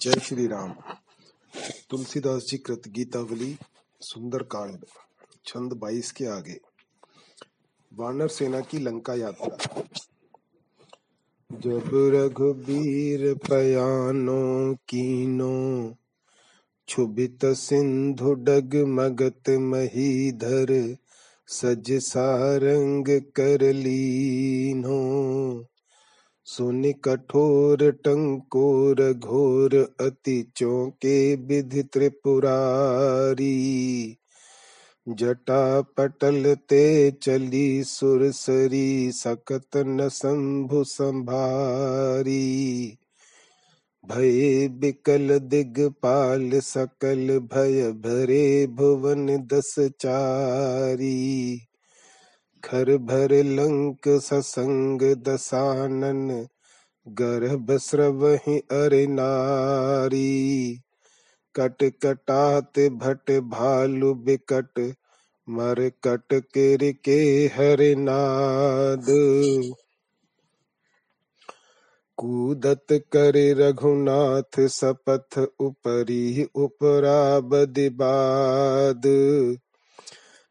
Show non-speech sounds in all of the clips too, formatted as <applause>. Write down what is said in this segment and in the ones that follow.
जय श्री राम तुलसीदास जी कृत गीतावली सुंदर कांड छंद बाईस के आगे। वानर सेना की लंका यात्रा। जब रघुबीर पयानो कीनो, क्षुभित सिंधु डग मगत महीधर, सज सारंग कर लीनो। सुनि कठोर टंकोर घोर अति चौके विधि त्रिपुरारी। जटा पटल ते चली सुरसरी सकत न शंभु संभारी। भय बिकल दिगपाल सकल भय भरे भुवन दस चारी। खर भर लंक ससंग दसानन, गर्भ स्रवहि अरे नारी। कट कटात भट भालु बिकट, मर कट किर के हर नाद। कूदत करे रघुनाथ सपथ उपरी उपरा बदिबाद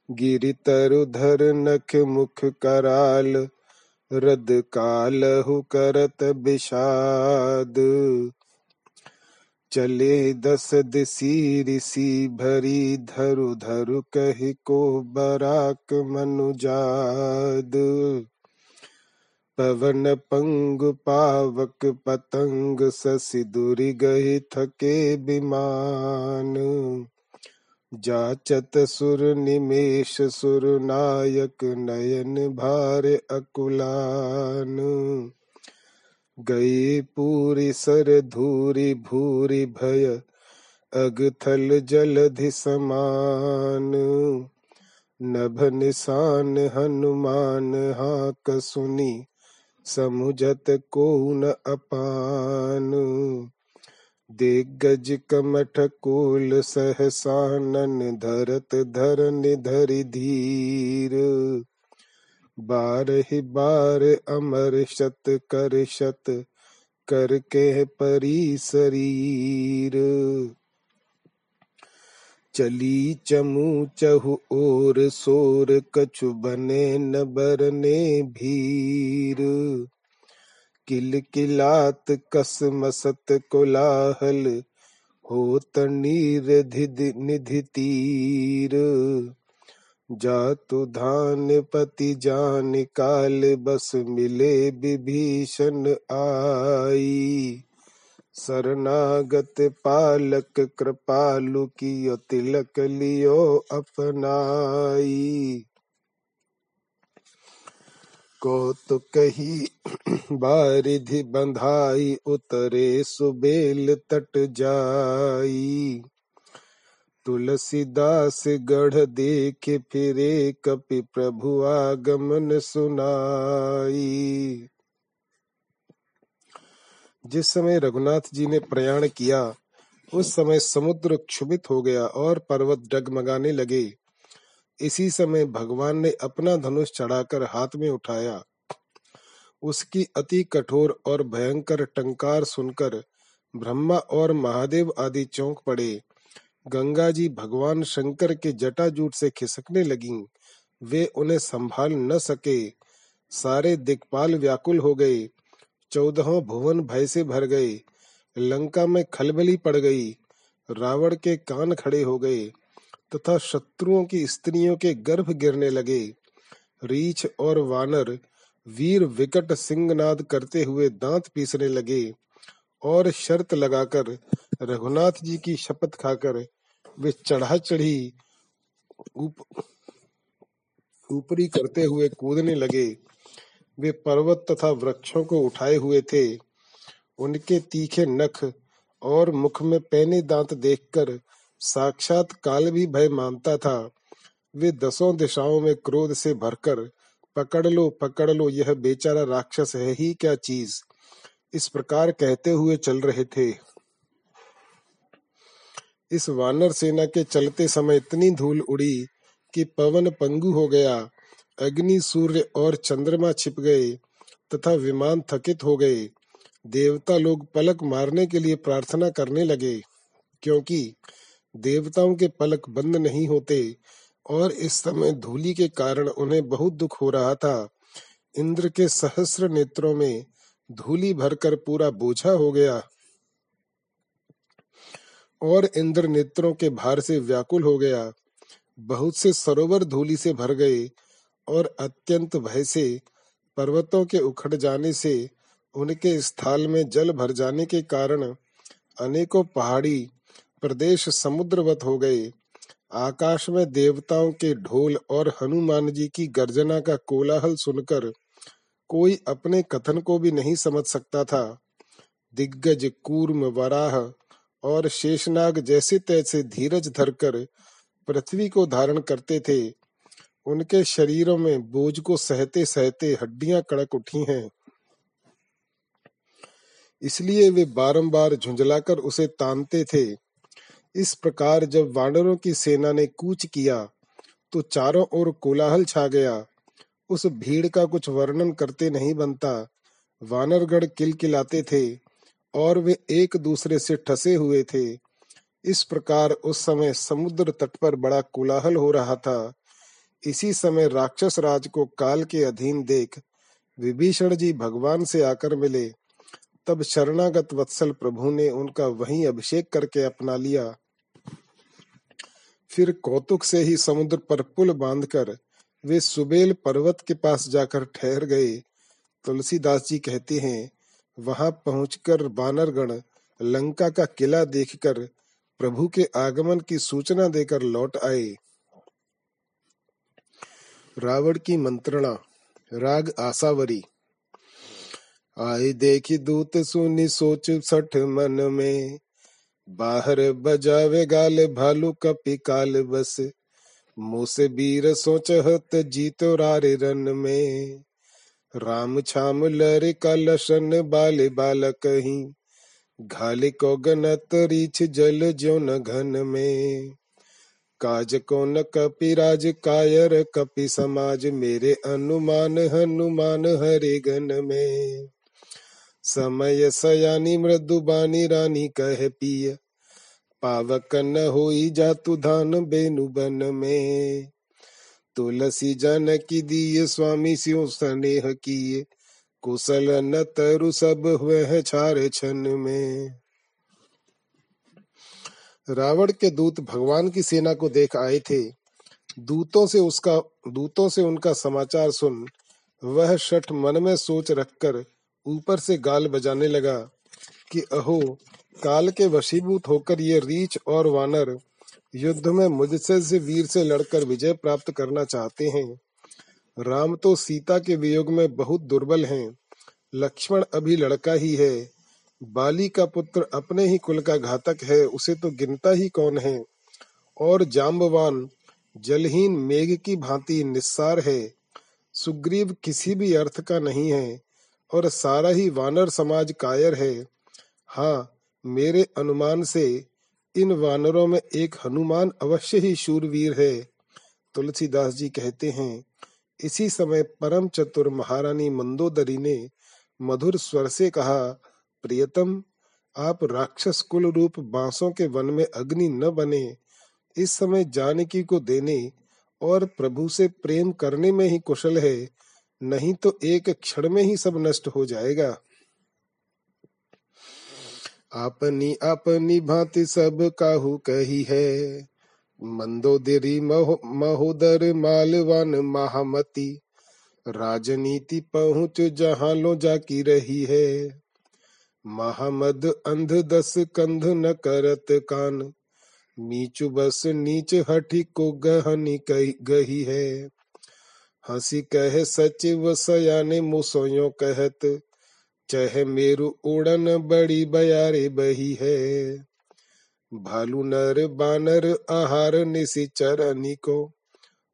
गिरि तरु नख मुख कराल, रद कालहु करत विषाद चले दस दिसी ऋषि भरी धरु धरु कही को बराक मनुजाद पवन पंग पावक पतंग ससी दुरी गही थके विमान जाचत सुर निमेष सुर नायक नयन भार अकुलान। गई पूरी सर धूरी भूरी भय, अगथल जलधि समान। नभ निशान हनुमान हाक सुनी, समुझत को न अपान। दिग्गज कमठ कुल सहसानन धरत धरन धरि धीर। बार ही बार अमर शत कर शत कर के परी शरीर। चली चमू चहु और सोर कछु बने न बरने भीर। किल किलात कस मसत कोलाहल होत निधि तीर। जातु धान पति जान काल, बस मिले विभीषण आई। शरणागत पालक कृपालु की तिलक लियो अपनाई। कही <clears throat> बारिधि बंधाई, उतरे सुबेल तट जाई। तुलसीदास गढ़ देख फिरे, कपि प्रभु आगमन सुनाई। जिस समय रघुनाथ जी ने प्रयाण किया, उस समय समुद्र क्षुभित हो गया और पर्वत डगमगाने लगे। इसी समय भगवान ने अपना धनुष चढ़ाकर हाथ में उठाया। उसकी अति कठोर और भयंकर टंकार सुनकर ब्रह्मा और महादेव आदि चौंक पड़े। गंगा जी भगवान शंकर के जटाजूट से खिसकने लगी। वे उन्हें संभाल न सके। सारे दिक्पाल व्याकुल हो गए। चौदहों भुवन भय से भर गए। लंका में खलबली पड़ गई। रावण के कान खड़े हो गए। तथा शत्रुओं की स्त्रियों के गर्भ गिरने लगे। रीछ और वानर वीर विकट सिंहनाद करते हुए दांत पीसने लगे और शर्त लगाकर रघुनाथ जी की शपथ खाकर वे चढ़ा चढ़ी ऊप, ऊपरी करते हुए कूदने लगे। वे पर्वत तथा वृक्षों को उठाए हुए थे। उनके तीखे नख और मुख में पैने दांत देखकर साक्षात काल भी भय मानता था। वे दसों दिशाओं में क्रोध से भरकर, पकड़ लो पकड़ लो, यह बेचारा राक्षस है ही क्या चीज़? इस प्रकार कहते हुए चल रहे थे। इस वानर सेना के चलते समय इतनी धूल उड़ी कि पवन पंगु हो गया, अग्नि, सूर्य और चंद्रमा छिप गए तथा विमान थकित हो गए। देवता लोग पलक मारने के लिए प्रार्थना करने लगे, क्योंकि देवताओं के पलक बंद नहीं होते और इस समय धूली के कारण उन्हें बहुत दुख हो रहा था। इंद्र के सहस्र नेत्रों में धूली भरकर पूरा बोझा हो गया और इंद्र नेत्रों के भार से व्याकुल हो गया। बहुत से सरोवर धूली से भर गए और अत्यंत भय से पर्वतों के उखड़ जाने से उनके स्थल में जल भर जाने के कारण अनेकों पहाड़ी प्रदेश समुद्रवत हो गए। आकाश में देवताओं के ढोल और हनुमान जी की गर्जना का कोलाहल सुनकर कोई अपने कथन को भी नहीं समझ सकता था। दिग्गज कूर्म वराह और शेषनाग जैसे तैसे धीरज धरकर पृथ्वी को धारण करते थे। उनके शरीरों में बोझ को सहते सहते हड्डियाँ कड़क उठी हैं। इसलिए वे बारंबार झुंझलाकर उसे तानते थे। इस प्रकार जब वानरों की सेना ने कूच किया तो चारों ओर कोलाहल छा गया। उस भीड़ का कुछ वर्णन करते नहीं बनता। वानरगढ़ किलकिलाते थे और वे एक दूसरे से ठसे हुए थे। इस प्रकार उस समय समुद्र तट पर बड़ा कोलाहल हो रहा था। इसी समय राक्षस राज को काल के अधीन देख विभीषण जी भगवान से आकर मिले। तब शरणागत वत्सल प्रभु ने उनका वहीं अभिषेक करके अपना लिया। फिर कौतुक से ही समुद्र पर पुल बांधकर वे सुबेल पर्वत के पास जाकर ठहर गए। तुलसीदास जी कहते हैं, वहाँ पहुंचकर बानरगण लंका का किला देखकर प्रभु के आगमन की सूचना देकर लौट आए। रावण की मंत्रणा, राग आसावरी आए देखी दूत सुनी सोच सठ मन में बाहर बजावे गाल भालू कपि काल बस। मुसे बीर सोच हत जीतो रारे रन में। राम छाम लरे कलशन बाले बाल कहीं घाले को गनत रीछ जल जो न घन में। काज को न कपि राज कायर कपि समाज। मेरे अनुमान हनुमान हरे गन में। समय सयानी मृदुबानी रानी कह पिय। पावक न होई जातु धान बेनु बन में। तुलसी जन की दिए स्वामी स्यो स्नेह किए कुशल न तरु सब हुए छारे छन में। रावण के दूत भगवान की सेना को देख आए थे। दूतों से उसका, दूतों से उनका समाचार सुन वह शठ मन में सोच रखकर ऊपर से गाल बजाने लगा कि, अहो, काल के वशीभूत होकर ये रीछ और वानर युद्ध में मुझसे से वीर से लड़कर विजय प्राप्त करना चाहते हैं। राम तो सीता के वियोग में बहुत दुर्बल हैं। लक्ष्मण अभी लड़का ही है। बाली का पुत्र अपने ही कुल का घातक है, उसे तो गिनता ही कौन है? और जाम्बवान जलहीन मेघ की भांति निस्सार है। सुग्रीव किसी भी अर्थ का नहीं है। और सारा ही वानर समाज कायर है। हाँ मेरे अनुमान से इन वानरों में एक हनुमान अवश्य ही शूरवीर है। तुलसीदास जी कहते हैं, इसी समय परम चतुर महारानी मंदोदरी ने मधुर स्वर से कहा, प्रियतम, आप राक्षस कुल रूप बांसों के वन में अग्नि न बने, इस समय जानकी को देने और प्रभु से प्रेम करने में ही कुशल है। नहीं तो एक क्षण में ही सब नष्ट हो जाएगा। अपनी अपनी भांति सब काहू कही है। मंदोदरी महो, महोदर मालवान महामती राजनीति पहुँच जहाँ लो जाकी रही है। महामद अंध दस कंध न करत कान नीचु बस नीच हठी को गहनी गही है। हँसी कह, सचिव सयाने मुसोयो कहत, चह मेरु उड़न बड़ी बयारे बही है। भालू नर बानर आहार निशि चरनी को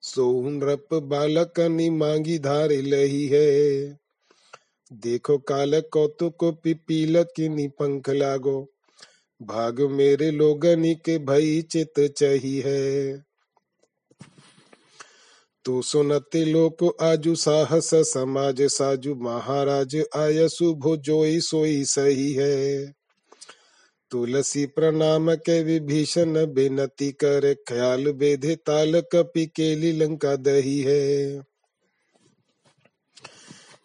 सोहन रप बालकनी मांगी धारे लही है। देखो काल कौतुक पिपील किनी पंख लागो, भाग मेरे लोगनी के भई चित चही है। तो सुनते लोक आजु साहस, समाज साजु महाराज आयसु भुजोई सोई सही है। तुलसी प्रणाम के विभीषण बेनती कर ख्याल बेधे ताल कपि केली लंका दही है।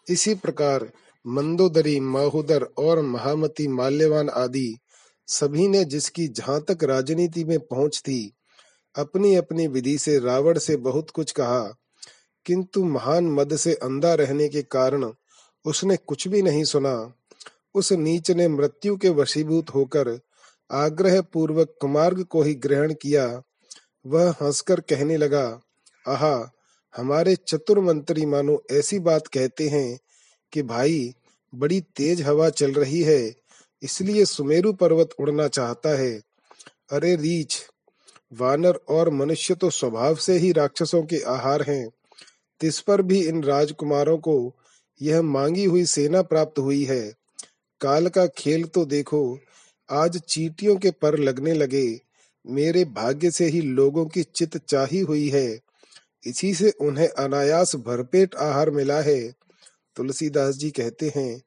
इसी प्रकार मंदोदरी, माहुदर और महामती माल्यवान आदि सभी ने जिसकी जहाँ तक राजनीति में पहुँच थी अपनी अपनी विधि से रावण से बहुत कुछ कहा, किंतु महान मद से अंधा रहने के कारण उसने कुछ भी नहीं सुना। उस नीच ने मृत्यु के वशीभूत होकर आग्रह पूर्वक कुमार्ग को ही ग्रहण किया। वह हंसकर कहने लगा, आहा, हमारे चतुर मंत्री मानो ऐसी बात कहते हैं कि भाई, बड़ी तेज हवा चल रही है, इसलिए सुमेरु पर्वत उड़ना चाहता है। अरे रीछ वानर और मनुष्य तो स्वभाव से ही राक्षसों के आहार हैं। तिस पर भी इन राजकुमारों को यह मांगी हुई सेना प्राप्त हुई है। काल का खेल तो देखो, आज चीटियों के पर लगने लगे। मेरे भाग्य से ही लोगों की चित चाही हुई है। इसी से उन्हें अनायास भरपेट आहार मिला है। तुलसीदास जी कहते हैं,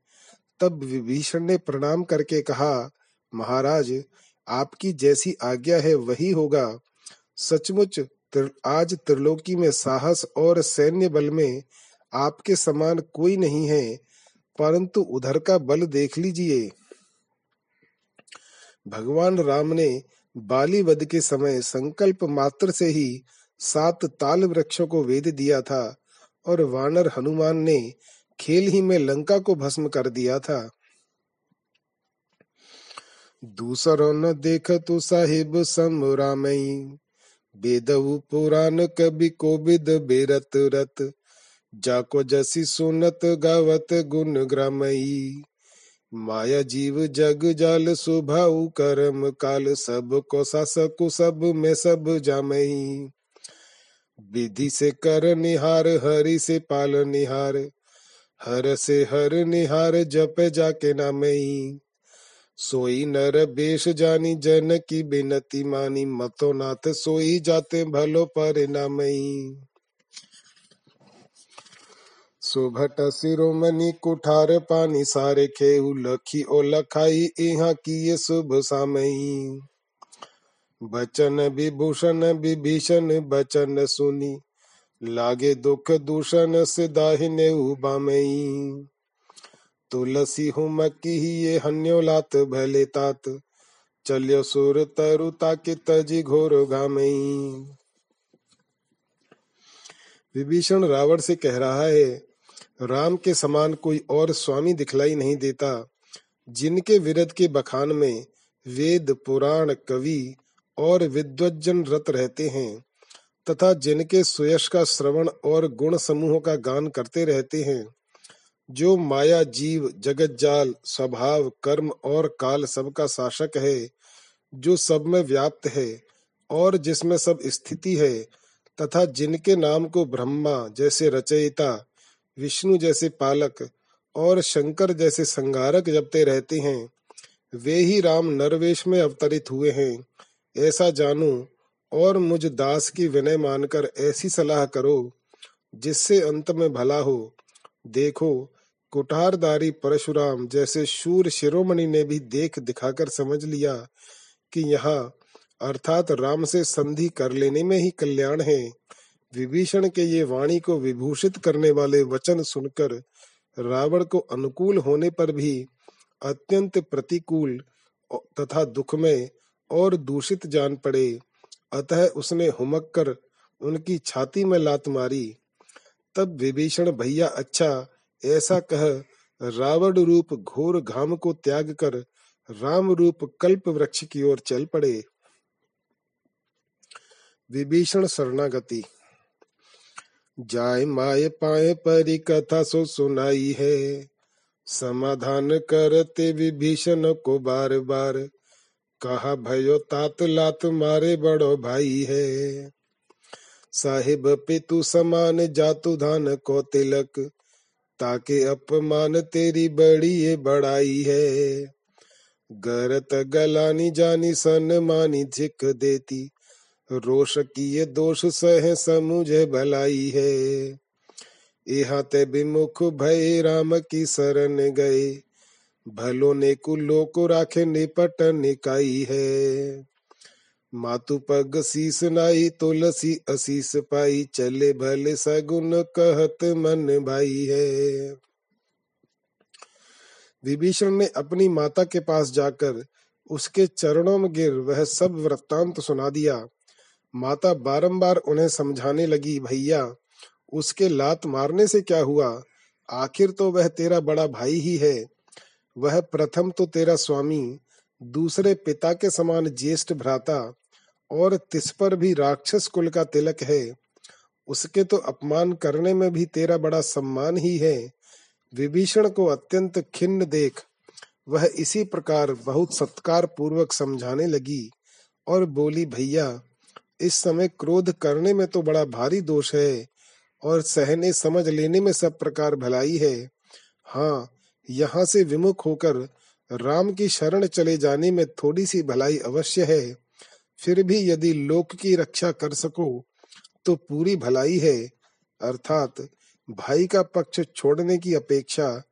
तब विभीषण ने प्रणाम करके कहा, महाराज आपकी जैसी आज्ञा है, वही होगा। सचमुच आज त्रिलोकी में साहस और सैन्य बल में आपके समान कोई नहीं है, परंतु उधर का बल देख लीजिए। भगवान राम ने बाली वध के समय संकल्प मात्र से ही सात ताल वृक्षों को वेद दिया था और वानर हनुमान ने खेल ही में लंका को भस्म कर दिया था। दूसरो न देख तु साहिब समरामई बेदऊ पुराण कवि कोबिद बेरत रत। जाको जसी सुनत गावत गुण ग्रामई माया जीव जग जाल सुभाऊ करम काल। सबको सासकु सब में सब जामई विधि से कर निहार, हरि से पाल निहार। हर से हर निहार, जप जाके नामई सोई नर बेश जानी जन की बिनती मानी मतो नाथ सोई जाते भलो पर सुभट सिरोमणि कुठार पानी, सारे खेहू लखी ओ लखाई, इहा की ये शुभ सामई। बचन विभूषण विभीषण, बचन सुनी, लागे दुख दूषण से दाहिने उबामई तुलसी हुम की ये हन्यो लात भले तात। चल्यो सुर तरु ताकि तजी घोर गामई विभीषण रावण से कह रहा है, राम के समान कोई और स्वामी दिखलाई नहीं देता। जिनके विरद के बखान में वेद, पुराण, कवि और विद्वजन रत रहते हैं, तथा जिनके सुयश का श्रवण और गुण समूह का गान करते रहते हैं जो माया, जीव, जगत, जाल, स्वभाव, कर्म और काल सबका शासक है, जो सब में व्याप्त है और जिसमें सब स्थिति है, तथा जिनके नाम को ब्रह्मा जैसे रचयिता, विष्णु जैसे पालक और शंकर जैसे संगारक जपते रहते हैं, वे ही राम नरवेश में अवतरित हुए हैं। ऐसा जानू और मुझ दास की विनय मानकर ऐसी सलाह करो, जिससे अंत में भला हो। देखो कुठारदारी परशुराम जैसे शूर शिरोमणि ने भी देख दिखाकर समझ लिया कि यहाँ, अर्थात राम से संधि कर लेने में ही कल्याण है। विभीषण के ये वाणी को विभूषित करने वाले वचन सुनकर रावण को अनुकूल होने पर भी अत्यंत प्रतिकूल तथा दुख में और दूषित जान पड़े। अतः उसने हुमक कर उनकी छाती में लात मारी। तब विभीषण, भैया अच्छा ऐसा कह, रावण रूप घोर घाम को त्याग कर, राम रूप कल्प वृक्ष की ओर चल पड़े। विभीषण शरणागति। जाय माए पाए परी कथा सो सुनाई है। समाधान करते विभीषण को बार बार कहा, भयो तात लात मारे बड़ो भाई है। साहिब पितु समान जातु धान को तिलक। ताके अपमान तेरी बड़ी ये बड़ाई है। गरत गलानी जानी सन मानी झिक देती, रोष की ये दोष सह समुझे भलाई है। यहाँ ते विमुख भय राम की शरण गए, भलो ने कुलो को राखे निपट निकाई है। मातु पग शीस नाई, तुलसी असीस पाई, चले भले सगुन कहत मन भाई है। विभीषण ने अपनी माता के पास जाकर उसके चरणों में गिर, वह सब वृत्तांत सुना दिया। माता बारंबार उन्हें समझाने लगी, भैया, उसके लात मारने से क्या हुआ? आखिर तो वह तेरा बड़ा भाई ही है। वह प्रथम तो तेरा स्वामी, दूसरे पिता के समान ज्येष्ठ भ्राता और तिस पर भी राक्षस कुल का तिलक है। उसके तो अपमान करने में भी तेरा बड़ा सम्मान ही है। विभीषण को अत्यंत खिन्न देख, वह इसी प्रकार बहुत सत्कार पूर्वक समझाने लगी और बोली, भैया, इस समय क्रोध करने में तो बड़ा भारी दोष है और सहने समझ लेने में सब प्रकार भलाई है। हाँ यहाँ से विमुख होकर राम की शरण चले जाने में थोड़ी सी भलाई अवश्य है। फिर भी यदि लोक की रक्षा कर सको तो पूरी भलाई है। अर्थात, भाई का पक्ष छोड़ने की अपेक्षा,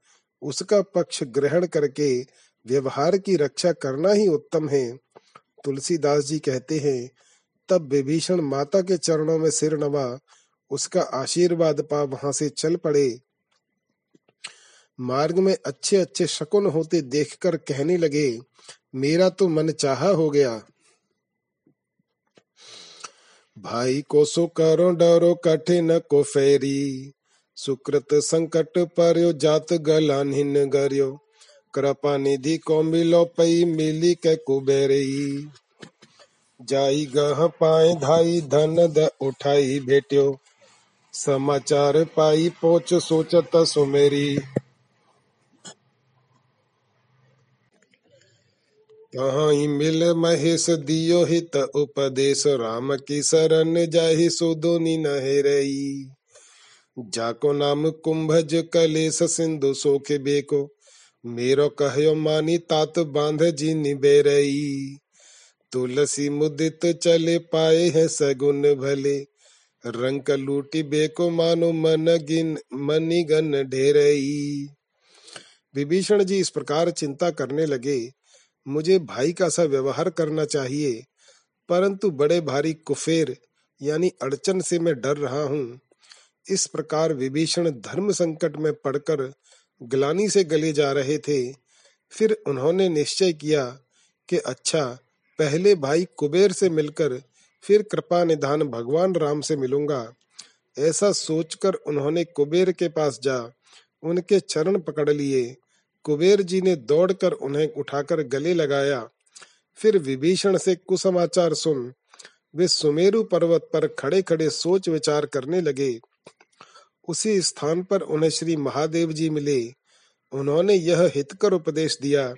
उसका पक्ष ग्रहण करके व्यवहार की रक्षा करना ही उत्तम है। तुलसीदास जी कहते हैं, तब विभीषण माता के चरणों में सिर नवा, उसका आशीर्वाद पा वहाँ से चल पड़े। मार्ग में अच्छे अच्छे शकुन होते देखकर कहने लगे, मेरा तो मन चाहा हो गया। भाई को सो करो डरो कठिन को फेरी। सुकृत संकट पर्यो, जात गलानिन गर्यो। कृपा निधि को मिलो पई, मिली के कुबेरी जाई गह पाए धाई, धन द उठाई भेट्यो। समाचार पाई, पोच सोचत सुमेरी। कहाँ मिल महेश दियो हित उपदेश, राम की शरण जाहि सुदोनी नहे रही। जाको नाम कुंभज कलेश सिंधु सोखे बेको, मेरो कहयो मानी तात बाँध जी निबे रही तुलसी मुदित चले पाए हैं सगुन भले रंग लूटी बेको मानो मन गिन मनी गन ढेरई विभीषण जी इस प्रकार चिंता करने लगे मुझे भाई का सा व्यवहार करना चाहिए, परंतु बड़े भारी कुफेर, यानी अड़चन से मैं डर रहा हूँ। इस प्रकार विभीषण धर्म संकट में पड़कर ग्लानी से गले जा रहे थे। फिर उन्होंने निश्चय किया कि अच्छा पहले भाई कुबेर से मिलकर फिर कृपा निधान भगवान राम से मिलूँगा। ऐसा सोचकर उन्होंने कुबेर के पास जा, उनके चरण पकड़ लिए। कुबेर जी ने दौड़कर उन्हें उठाकर गले लगाया। फिर विभीषण से, कुसमाचार सुन। वे सुमेरु पर्वत पर खड़े खड़े सोच विचार करने लगे। उसी स्थान पर उन्हें श्री महादेव जी मिले। उन्होंने यह हितकर उपदेश दिया,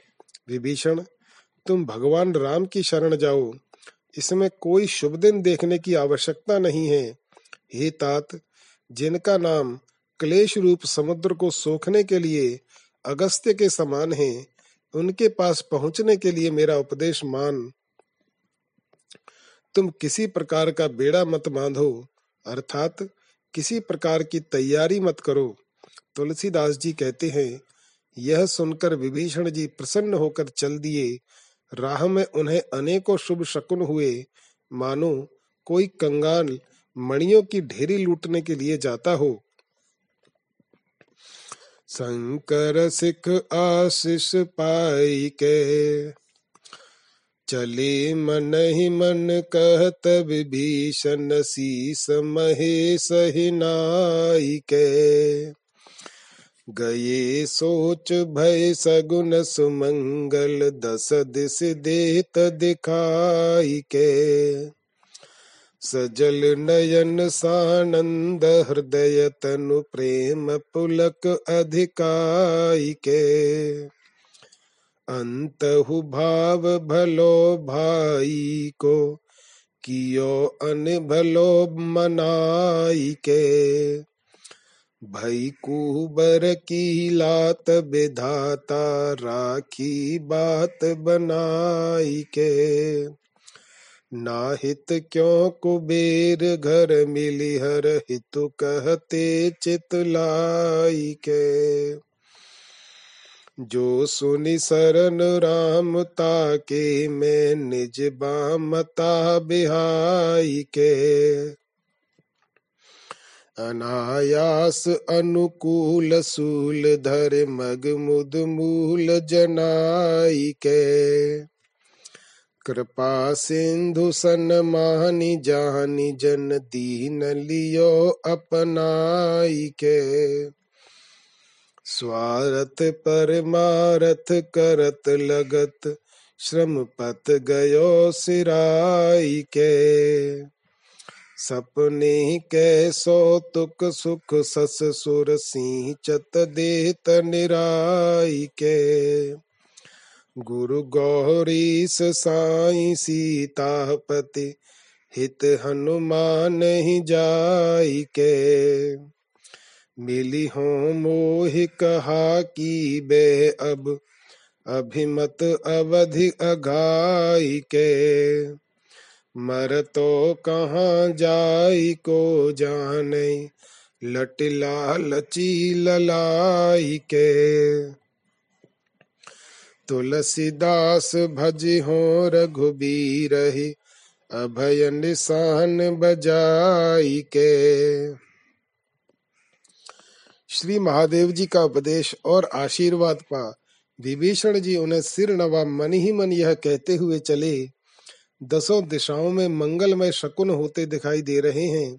विभीषण, तुम भगवान राम की शरण जाओ। इसमें कोई शुभ दिन देखने की आवश्यकता नहीं है। हे तात, जिनका नाम क्लेश रूप समुद्र को सोखने के लिए अगस्त्य के समान है। उनके पास पहुँचने के लिए मेरा उपदेश मान। तुम किसी प्रकार का बेड़ा मत बांधो, अर्थात किसी प्रकार की तैयारी मत करो। तुलसीदास जी कहते हैं, यह सुनकर विभीषण जी प्रसन्न होकर चल दिए। राह में उन्हें अनेकों शुभ शकुन हुए। मानो कोई कंगाल मणियों की ढेरी लूटने के लिए जाता हो। शंकर सिख आशीष पाई के। चले मन ही मन कहत विभीषण शीस महेश नाई के। गए सोच भय सगुन सुमंगल दस दिस देत दिखाई के। सजल नयन सानंद हृदय तनु प्रेम पुलक अधिकाई के। अंतहु भाव भलो भाई को कियो अन भलो मनाई के। भई कुबर की लात विधाता राखी बात बनाई के। नाहित क्यों कुबेर घर मिली हर हितु कहते चित लाई के। जो सुनि सरन राम ताके में निज बामता बिहाई के। अनायास अनुकूल सूल धर मग मुद मूल जनाई के। कृपा सिंधु सन मानी जानी जन दीन लियो अपनाई के। स्वार्थ परमारथ करत लगत श्रम पत गयो सिराई के। सपने कैसो तुक सुख सस सुर सिंचत देत निराई के। गुरु गौरी साई सीतापति, हित हनुमान ही जाई के। मिली हो मोहि कहा की बे अब, अभिमत अवधि अघाई के। मर तो कहाँ जाई को जाने लटिला लची ललाई के। तुलसीदास हो रघुबीर ही अभय निशान बजाई के। श्री महादेव जी का उपदेश और आशीर्वाद पा। विभीषण जी उन्हें सिर नवा मन ही मन यह कहते हुए चले। दसों दिशाओं में मंगलमय शकुन होते दिखाई दे रहे हैं।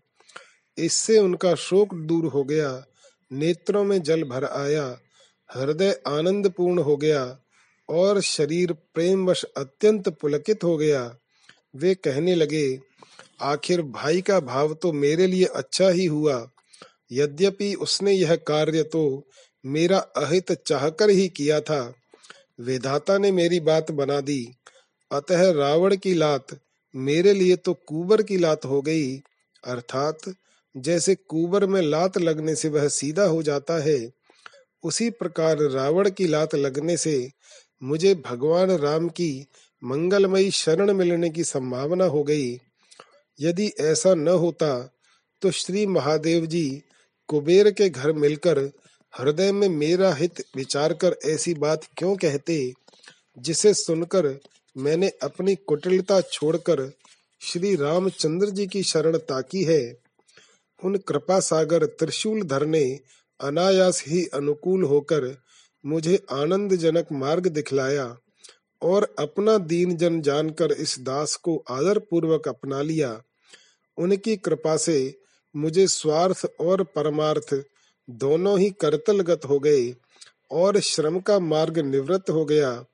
इससे उनका शोक दूर हो गया। नेत्रों में जल भर आया। हृदय आनंद पूर्ण हो गया। और शरीर प्रेमवश अत्यंत पुलकित हो गया। वे कहने लगे, आखिर भाई का भाव तो मेरे लिए अच्छा ही हुआ। यद्यपि उसने यह कार्य तो मेरा अहित चाहकर ही किया था। विधाता ने मेरी बात बना दी। अतः रावण की लात मेरे लिए तो कुबर की लात हो गई। अर्थात जैसे कुबर में लात लगने से वह सीधा हो जाता है, उसी प्रकार रावण की लात लगने से मुझे भगवान राम की मंगलमयी शरण मिलने की संभावना हो गई। यदि ऐसा न होता तो श्री महादेव जी कुबेर के घर मिलकर हृदय में मेरा हित विचार कर ऐसी बात क्यों कहते, जिसे सुनकर मैंने अपनी कुटिलता छोड़कर श्री रामचंद्र जी की शरण ताकी है। उन कृपा सागर त्रिशूल धरने अनायास ही अनुकूल होकर मुझे आनंद जनक मार्ग दिखलाया और अपना दीन जन जानकर इस दास को आदर पूर्वक अपना लिया। उनकी कृपा से मुझे स्वार्थ और परमार्थ दोनों ही करतलगत हो गए और श्रम का मार्ग निवृत्त हो गया।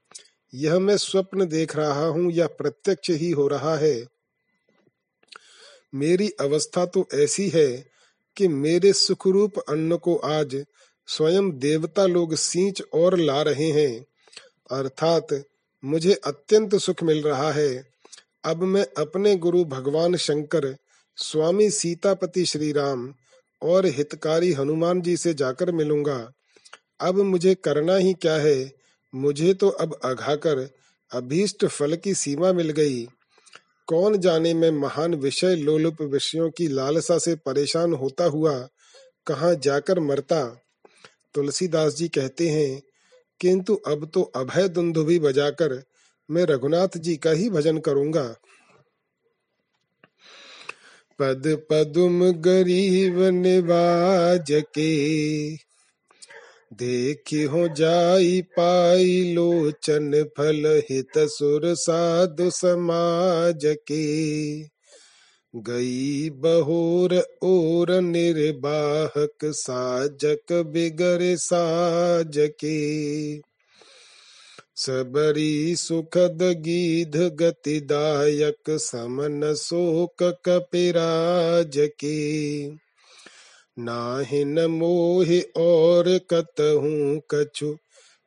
यह मैं स्वप्न देख रहा हूँ या प्रत्यक्ष ही हो रहा है। मेरी अवस्था तो ऐसी है कि मेरे सुखरूप अन्न को आज स्वयं देवता लोग सींच और ला रहे हैं। अर्थात, मुझे अत्यंत सुख मिल रहा है। अब मैं अपने गुरु भगवान शंकर, स्वामी सीतापति श्री राम और हितकारी हनुमान जी से जाकर मिलूँगा। अब मुझे करना ही क्या है? मुझे तो अब अघाकर अभीष्ट फल की सीमा मिल गई। कौन जाने मैं महान विषय लोलुप विषयों की लालसा से परेशान होता हुआ कहाँ जाकर मरता? तुलसीदास जी कहते हैं, किंतु अब तो अभय दुंदुभी बजाकर मैं रघुनाथ जी का ही भजन करूँगा। पद पदुम गरीब निवाज के देखी हो जाई पाई लोचन फल हित सुर साधु समाज के। गई बहोर ओर निर्बाहक साजक बिगर साज के सबरी सुखद गीध गतिदायक समन शोक कपिराज के नाहिन मोह और कतहूँ कछु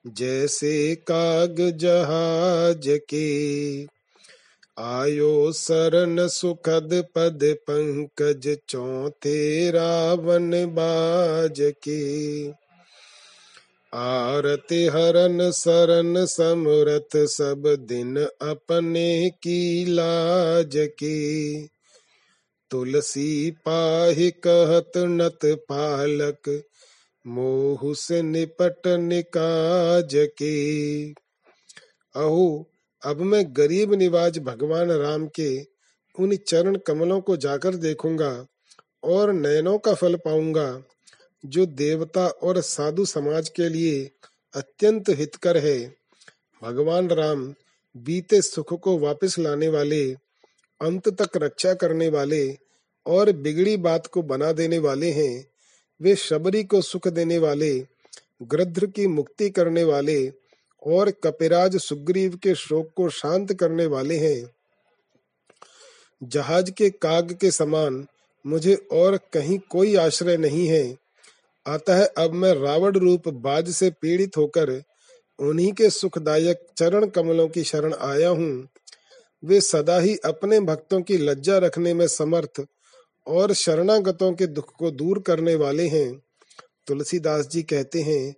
जैसे काग जहाज़ के आयो सरन सुखद पद पंकज चौथे रावण बाज के। आरती हरन सरन समरथ सब दिन अपने की लाज की। तुलसी पाहि कहत नत पालक, मोह से निपट निकाज के। अहो अब मैं गरीब निवाज भगवान राम के उन चरण कमलों को जाकर देखूँगा और नयनों का फल पाऊँगा, जो देवता और साधु समाज के लिए अत्यंत हितकर है। भगवान राम, बीते सुख को वापस लाने वाले, अंत तक रक्षा करने वाले और बिगड़ी बात को बना देने वाले हैं। वे शबरी को सुख देने वाले, गृध्र की मुक्ति करने वाले और कपिराज सुग्रीव के शोक को शांत करने वाले हैं। जहाज़ के काग के समान मुझे और कहीं कोई आश्रय नहीं है। अतः अब मैं रावण रूप बाज से पीड़ित होकर उन्हीं के सुखदायक चरण कमलों की शरण आया हूँ। वे सदा ही अपने भक्तों की लज्जा रखने में समर्थ और शरणागतों के दुख को दूर करने वाले हैं। तुलसीदास जी कहते हैं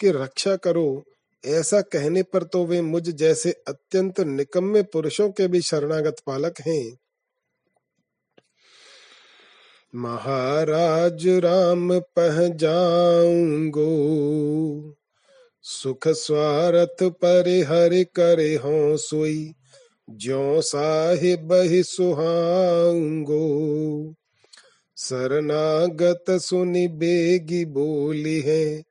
कि रक्षा करो ऐसा कहने पर तो वे मुझ जैसे अत्यंत निकम्मे पुरुषों के भी शरणागत पालक हैं। महाराज राम पह जाऊंगो सुख स्वार्थ परिहर करे हो सोई जो साहिब ही सुहाऊंगो। शरणागत सुनि बेगी बोली है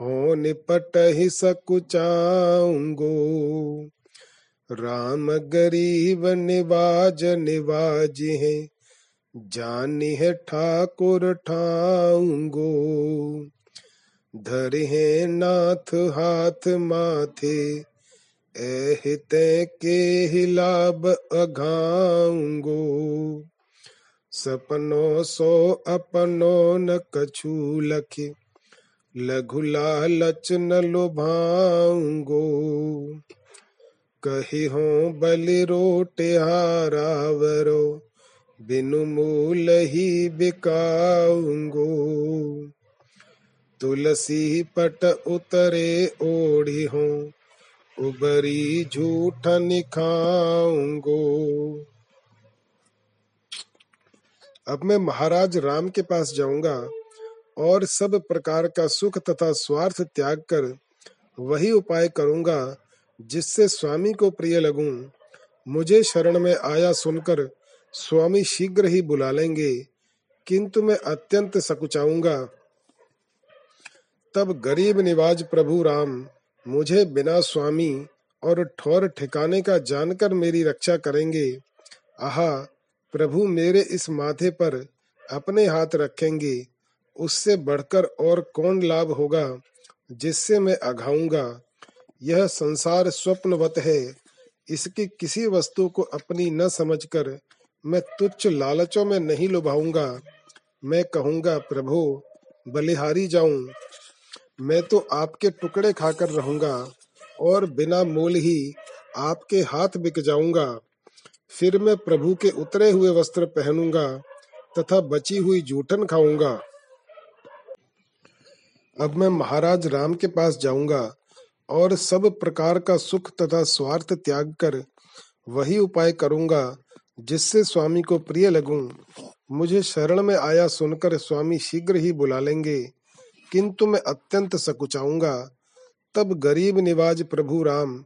हो निपट ही सकुचाऊंगो। राम गरीब निवाज निवाज है जानी है ठाकुर ठाऊंगो। धर है नाथ हाथ माथे, एहिते के हिलाब अघाऊंगो। सपनो सो अपनो न कछु लखे लघु लालच न लुभाऊंगो कही हो बलि रोटे हारावरो बिनु मूल ही बिकाऊंगो। तुलसी पट उतरे ओढ़ी हो उबरी झूठ निखाऊंगो। अब मैं महाराज राम के पास जाऊँगा। और सब प्रकार का सुख तथा स्वार्थ त्याग कर वही उपाय करूँगा, जिससे स्वामी को प्रिय लगूं। मुझे शरण में आया सुनकर स्वामी शीघ्र ही बुला लेंगे, किंतु मैं अत्यंत सकुचाऊँगा। तब गरीब निवाज प्रभु राम, मुझे बिना स्वामी और ठौर ठिकाने का जानकर मेरी रक्षा करेंगे। आहा, प्रभु मेरे इस माथे पर अपने हाथ रखेंगे। उससे बढ़कर और कौन लाभ होगा, जिससे मैं अघाऊँगा? यह संसार स्वप्नवत है। इसकी किसी वस्तु को अपनी न समझकर मैं तुच्छ लालचों में नहीं लुभाऊँगा। मैं कहूँगा, प्रभु, बलिहारी जाऊँ। मैं तो आपके टुकड़े खाकर रहूँगा और बिना मोल ही आपके हाथ बिक जाऊँगा। फिर मैं प्रभु के उतरे हुए वस्त्र पहनूँगा तथा बची हुई जूठन खाऊँगा। अब मैं महाराज राम के पास जाऊँगा और सब प्रकार का सुख तथा स्वार्थ त्याग कर वही उपाय करूँगा जिससे स्वामी को प्रिय लगूं। मुझे शरण में आया सुनकर स्वामी शीघ्र ही बुला लेंगे, किंतु मैं अत्यंत सकुचाऊँगा। तब गरीब निवाज प्रभु राम,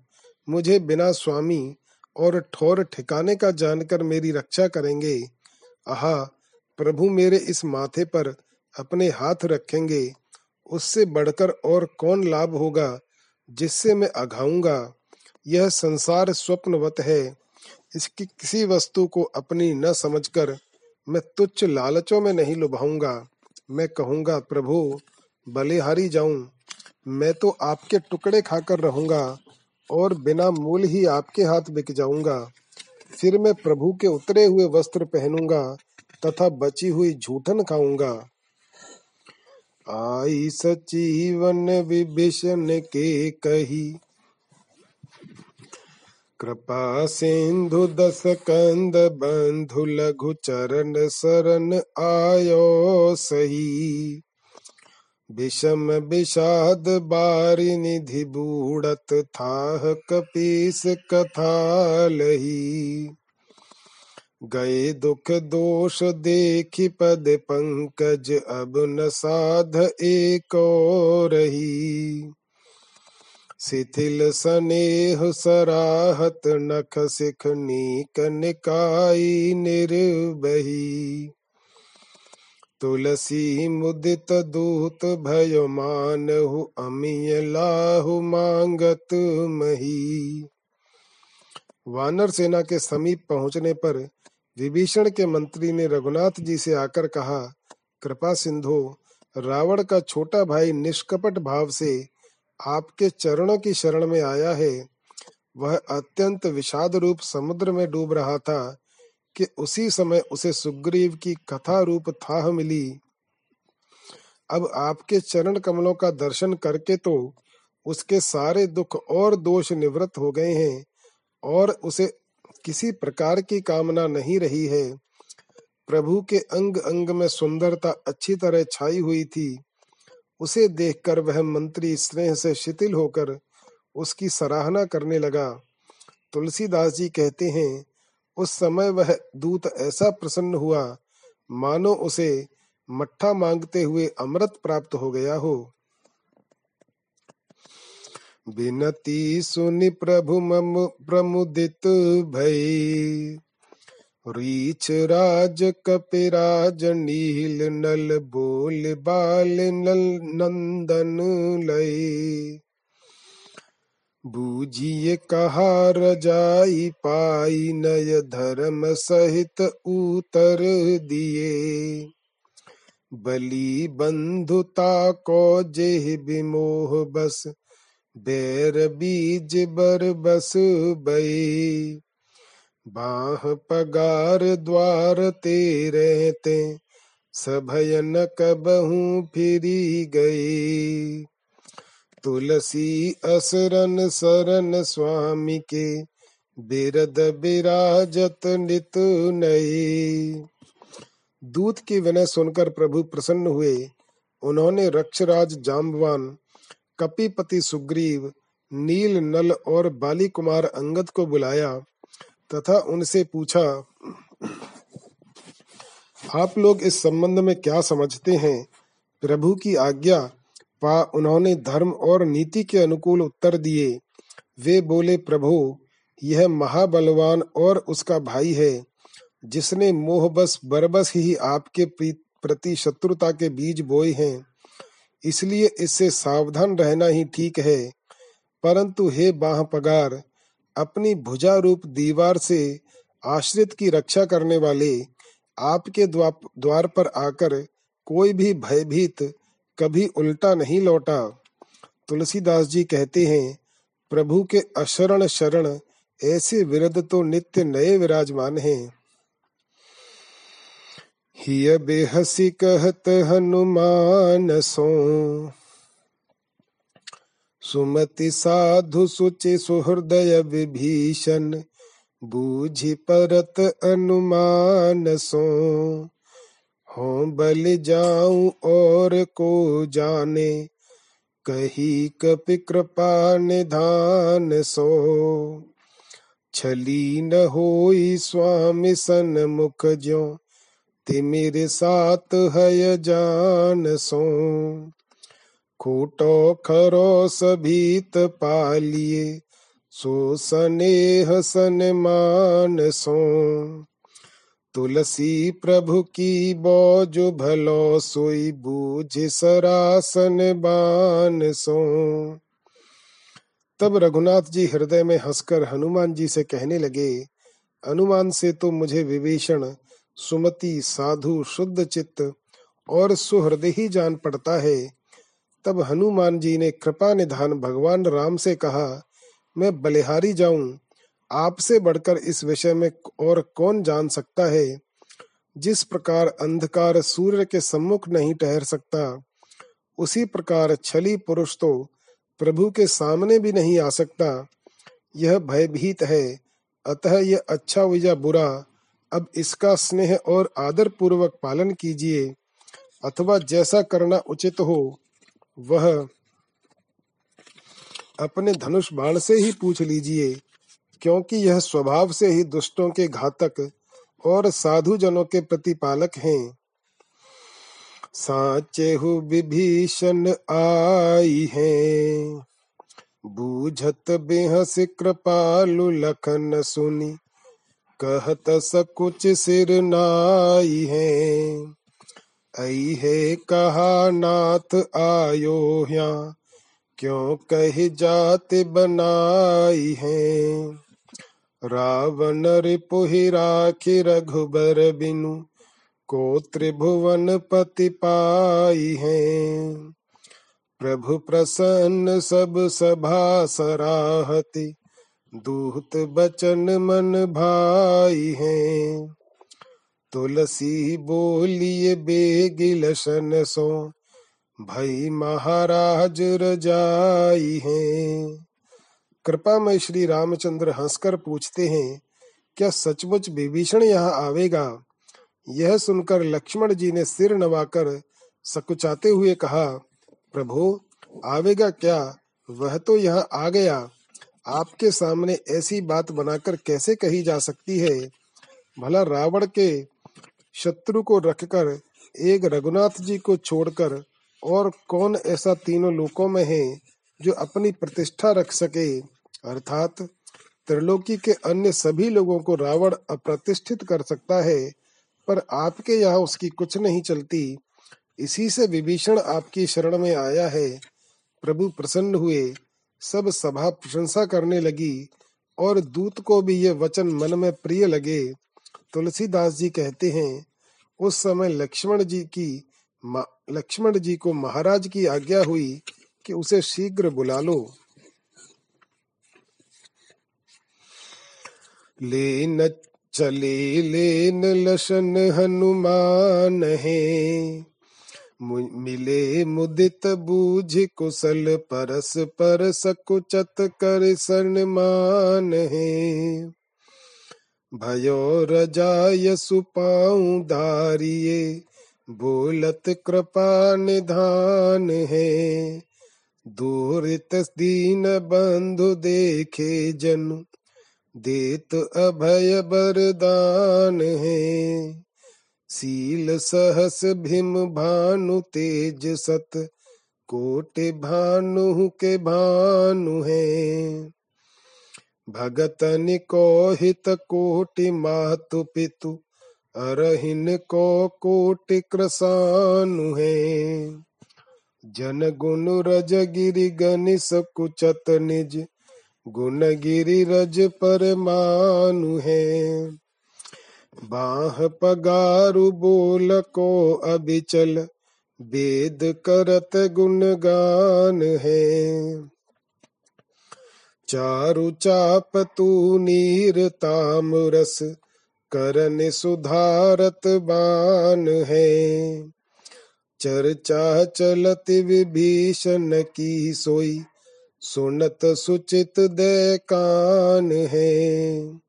मुझे बिना स्वामी और ठोर ठिकाने का जानकर मेरी रक्षा करेंगे। आहा, प्रभु मेरे इस माथे पर अपने हाथ रखेंगे। उससे बढ़कर और कौन लाभ होगा, जिससे मैं अघाऊँगा? यह संसार स्वप्नवत है। इसकी किसी वस्तु को अपनी न समझकर मैं तुच्छ लालचों में नहीं लुभाऊँगा। मैं कहूँगा, प्रभु बलिहारी जाऊँ, मैं तो आपके टुकड़े खाकर रहूँगा और बिना मूल ही आपके हाथ बिक जाऊँगा। फिर मैं प्रभु के उतरे हुए वस्त्र पहनूँगा तथा बची हुई झूठन खाऊँगा। आई सचीवन विभीषण के कही। कृपा सिंधु दस कंद बंधु लघु चरण शरण आयो सही। विषम विषाद बारी निधि बूढ़त था कपीस कथा लही। गए दुख दोष देखी पद पंकज, अब न साध एक रही शिथिल सनेह सराहत, नख सिख नीक निकाई निर्बही। तुलसी मुदित दूत, भयो मानहु अमिय लाहु मांगत मही। वानर सेना के समीप पहुँचने पर विभीषण के मंत्री ने रघुनाथ जी से आकर कहा, कृपा सिंधु, रावण का छोटा भाई निष्कपट भाव से आपके चरणों की शरण में आया है। वह अत्यंत विषाद रूप समुद्र में डूब रहा था कि उसी समय उसे सुग्रीव की कथा रूप थाह मिली। अब आपके चरण कमलों का दर्शन करके तो उसके सारे दुख और दोष निवृत्त हो गए हैं और उसे किसी प्रकार की कामना नहीं रही है। प्रभु के अंग अंग में सुंदरता अच्छी तरह छाई हुई थी। उसे देखकर वह मंत्री स्नेह से शिथिल होकर उसकी सराहना करने लगा। तुलसीदास जी कहते हैं, उस समय वह दूत ऐसा प्रसन्न हुआ, मानो उसे मट्ठा मांगते हुए अमृत प्राप्त हो गया हो। बिनती सुनि प्रभु मम प्रमुदित भई। रीछ राज कपिराज नील नल बोल बाल नल नंदन लय बूझिए कहा रजाई पाई नय धर्म सहित उतर दिए। बलि बंधुता को जेह विमोह बस बैर बीज बर बस बई, बाह पगार द्वार तेरे ते, सभयन कबहू फिरी गई। तुलसी असरन सरन स्वामी के, बिरद बिराजत नित नई। दूत की विनय सुनकर प्रभु प्रसन्न हुए। उन्होंने रक्षराज जाम्बवान कपिपति सुग्रीव नील नल और बाली कुमार अंगद को बुलाया तथा उनसे पूछा, आप लोग इस संबंध में क्या समझते हैं? प्रभु की आज्ञा पा उन्होंने धर्म और नीति के अनुकूल उत्तर दिए। वे बोले, प्रभु, यह महाबलवान और उसका भाई है, जिसने मोहबस बरबस ही आपके प्रति शत्रुता के बीज बोए हैं। इसलिए इससे सावधान रहना ही ठीक है। परंतु हे बाह पगार अपनी भुजा रूप दीवार से आश्रित की रक्षा करने वाले, आपके द्वार पर आकर कोई भी भयभीत कभी उल्टा नहीं लौटा। तुलसीदास जी कहते हैं, प्रभु के अशरण शरण, ऐसे विरद तो नित्य नए विराजमान हैं। हिय बेहसी कहत हनुमान सो। सुमति साधु सुचि सुहृदय विभीषण, बूझि परत अनुमान सो। हो बल जाऊँ और को जाने, कही कपि कृपा निधान सो। छली न होई स्वामी सन मुख ज्यों तिमिर साथ है जान सो। खूटो खरो सभीत पालिए, सो सनेह मान सो। तुलसी प्रभु की बोझ भलो सोई, बूझ सरासन बान सो। तब रघुनाथ जी हृदय में हंसकर हनुमान जी से कहने लगे अनुमान से तो मुझे विभीषण सुमति साधु शुद्ध चित्त और सुहृदय ही जान पड़ता है। तब हनुमान जी ने कृपा निधान भगवान राम से कहा, मैं बलिहारी जाऊँ। आपसे बढ़कर इस विषय में और कौन जान सकता है? जिस प्रकार अंधकार सूर्य के सम्मुख नहीं ठहर सकता, उसी प्रकार छली पुरुष तो प्रभु के सामने भी नहीं आ सकता। यह भयभीत है। अतः यह अच्छा या बुरा अब इसका स्नेह और आदर पूर्वक पालन कीजिए, अथवा जैसा करना उचित हो, वह अपने धनुष बाण से ही पूछ लीजिए, क्योंकि यह स्वभाव से ही दुष्टों के घातक और साधु जनों के प्रतिपालक हैं। साचेहु विभीषण आई हैं, बूझत बेहस कृपालु लखन सुनी। कहत सकुच सिर नाई है। आई है कहा नाथ आयो यहाँ क्यों कह जात बनाई है। रावण रिपुहि राखी रघुबर बिनु, को त्रिभुवन पति पाई है। प्रभु प्रसन्न सब सभा सराहति दूत बचन मन भाई हैं। तुलसी बोलिए बेगिलशन सो, भई महाराज रजाई हैं। कृपा में श्री रामचंद्र हंसकर पूछते हैं, क्या सचमुच विभीषण यहाँ आवेगा? यह सुनकर लक्ष्मण जी ने सिर नवाकर सकुचाते हुए कहा, प्रभु, आवेगा क्या? वह तो यहाँ आ गया। आपके सामने ऐसी बात बनाकर कैसे कही जा सकती है? भला रावण के शत्रु को रखकर, एक रघुनाथ जी को छोड़कर, और कौन ऐसा तीनों लोकों में है जो अपनी प्रतिष्ठा रख सके? अर्थात, त्रिलोकी के अन्य सभी लोगों को रावण अप्रतिष्ठित कर सकता है, पर आपके यहाँ उसकी कुछ नहीं चलती। इसी से विभीषण आपकी शरण में आया है। प्रभु प्रसन्न हुए। सब सभा प्रशंसा करने लगी और दूत को भी ये वचन मन में प्रिय लगे। तुलसीदास जी कहते हैं, उस समय लक्ष्मण जी की लक्ष्मण जी को महाराज की आज्ञा हुई कि उसे शीघ्र बुला लो। लेन चले, लेन लशन हनुमान है। मिले मुदित बूझ कुशल परस पर सकुचत कर सन्मान है। भयो रजाय सुपाऊ धारिये बोलत कृपा निधान है। दूरित दीन बंधु देखे जनु, देत अभय बरदान है। सील सहस भीम भानु तेज सत, कोटि भानु के भानु है। भगतन को हित कोटि मातु पितु, अरहिन को कोटि क्रसानु है। जन गुण रज गिरि गनिस कुचत निज गुण गिरि रज पर मानु है। बाह पगारु बोल को अबिचल वेद करत गुणगान है। चारु चाप तू नीर ताम रस, करन सुधारत बान है। चर्चा चलत विभीषण की सोई, सुनत सुचित दे कान है।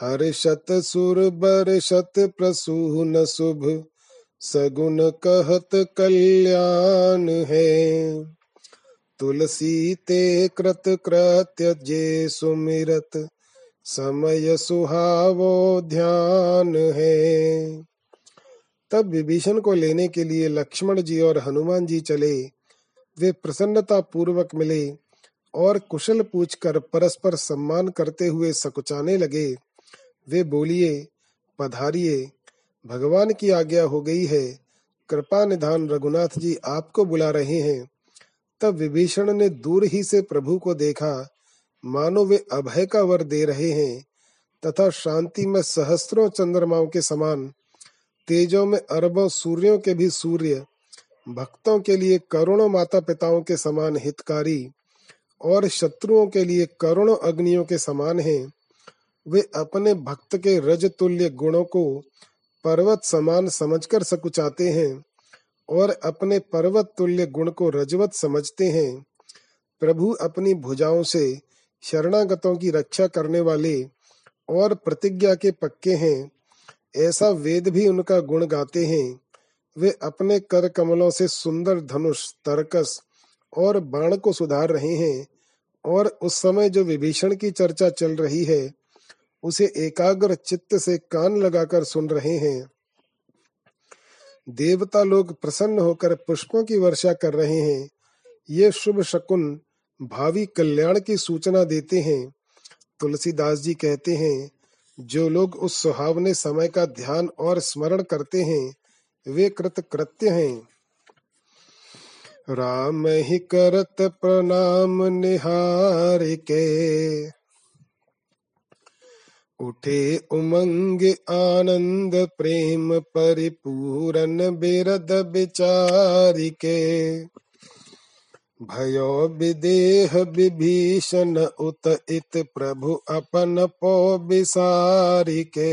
हर्षत सुर बरसत प्रसून शुभ सगुन कहत कल्याण है। तुलसी ते कृत कृत्य जे सुमिरत, समय सुहावो ध्यान है। तब विभीषण को लेने के लिए लक्ष्मण जी और हनुमान जी चले। वे प्रसन्नता पूर्वक मिले और कुशल पूछकर परस्पर सम्मान करते हुए सकुचाने लगे। वे बोलिए, पधारिए, भगवान की आज्ञा हो गई है, कृपा निधान रघुनाथ जी आपको बुला रहे हैं। तब विभीषण ने दूर ही से प्रभु को देखा, मानो वे अभय का वर दे रहे हैं, तथा शांति में सहस्त्रों चंद्रमाओं के समान, तेजों में अरबों सूर्यों के भी सूर्य, भक्तों के लिए करोड़ों माता पिताओं के समान हितकारी, और शत्रुओं के लिए करोड़ों अग्नियों के समान हैं। वे अपने भक्त के रज तुल्य गुणों को पर्वत समान समझकर सकुचाते हैं और अपने पर्वत तुल्य गुण को रजवत समझते हैं। प्रभु अपनी भुजाओं से शरणागतों की रक्षा करने वाले और प्रतिज्ञा के पक्के हैं। ऐसा वेद भी उनका गुण गाते हैं। वे अपने कर कमलों से सुंदर धनुष, तरकस और बाण को सुधार रहे हैं और उस समय जो विभीषण की चर्चा चल रही है उसे एकाग्र चित्त से कान लगाकर सुन रहे हैं। देवता लोग प्रसन्न होकर पुष्पों की वर्षा कर रहे हैं। ये शुभ शकुन भावी कल्याण की सूचना देते हैं। तुलसीदास जी कहते हैं, जो लोग उस सुहावने समय का ध्यान और स्मरण करते हैं, वे कृत कृत्य हैं। राम ही करत प्रणाम निहार के। उठे उमंग आनंद प्रेम परिपूरन बिरद विचारि के भयो विदेह विभीषण उत इत प्रभु अपन पो विसारिके।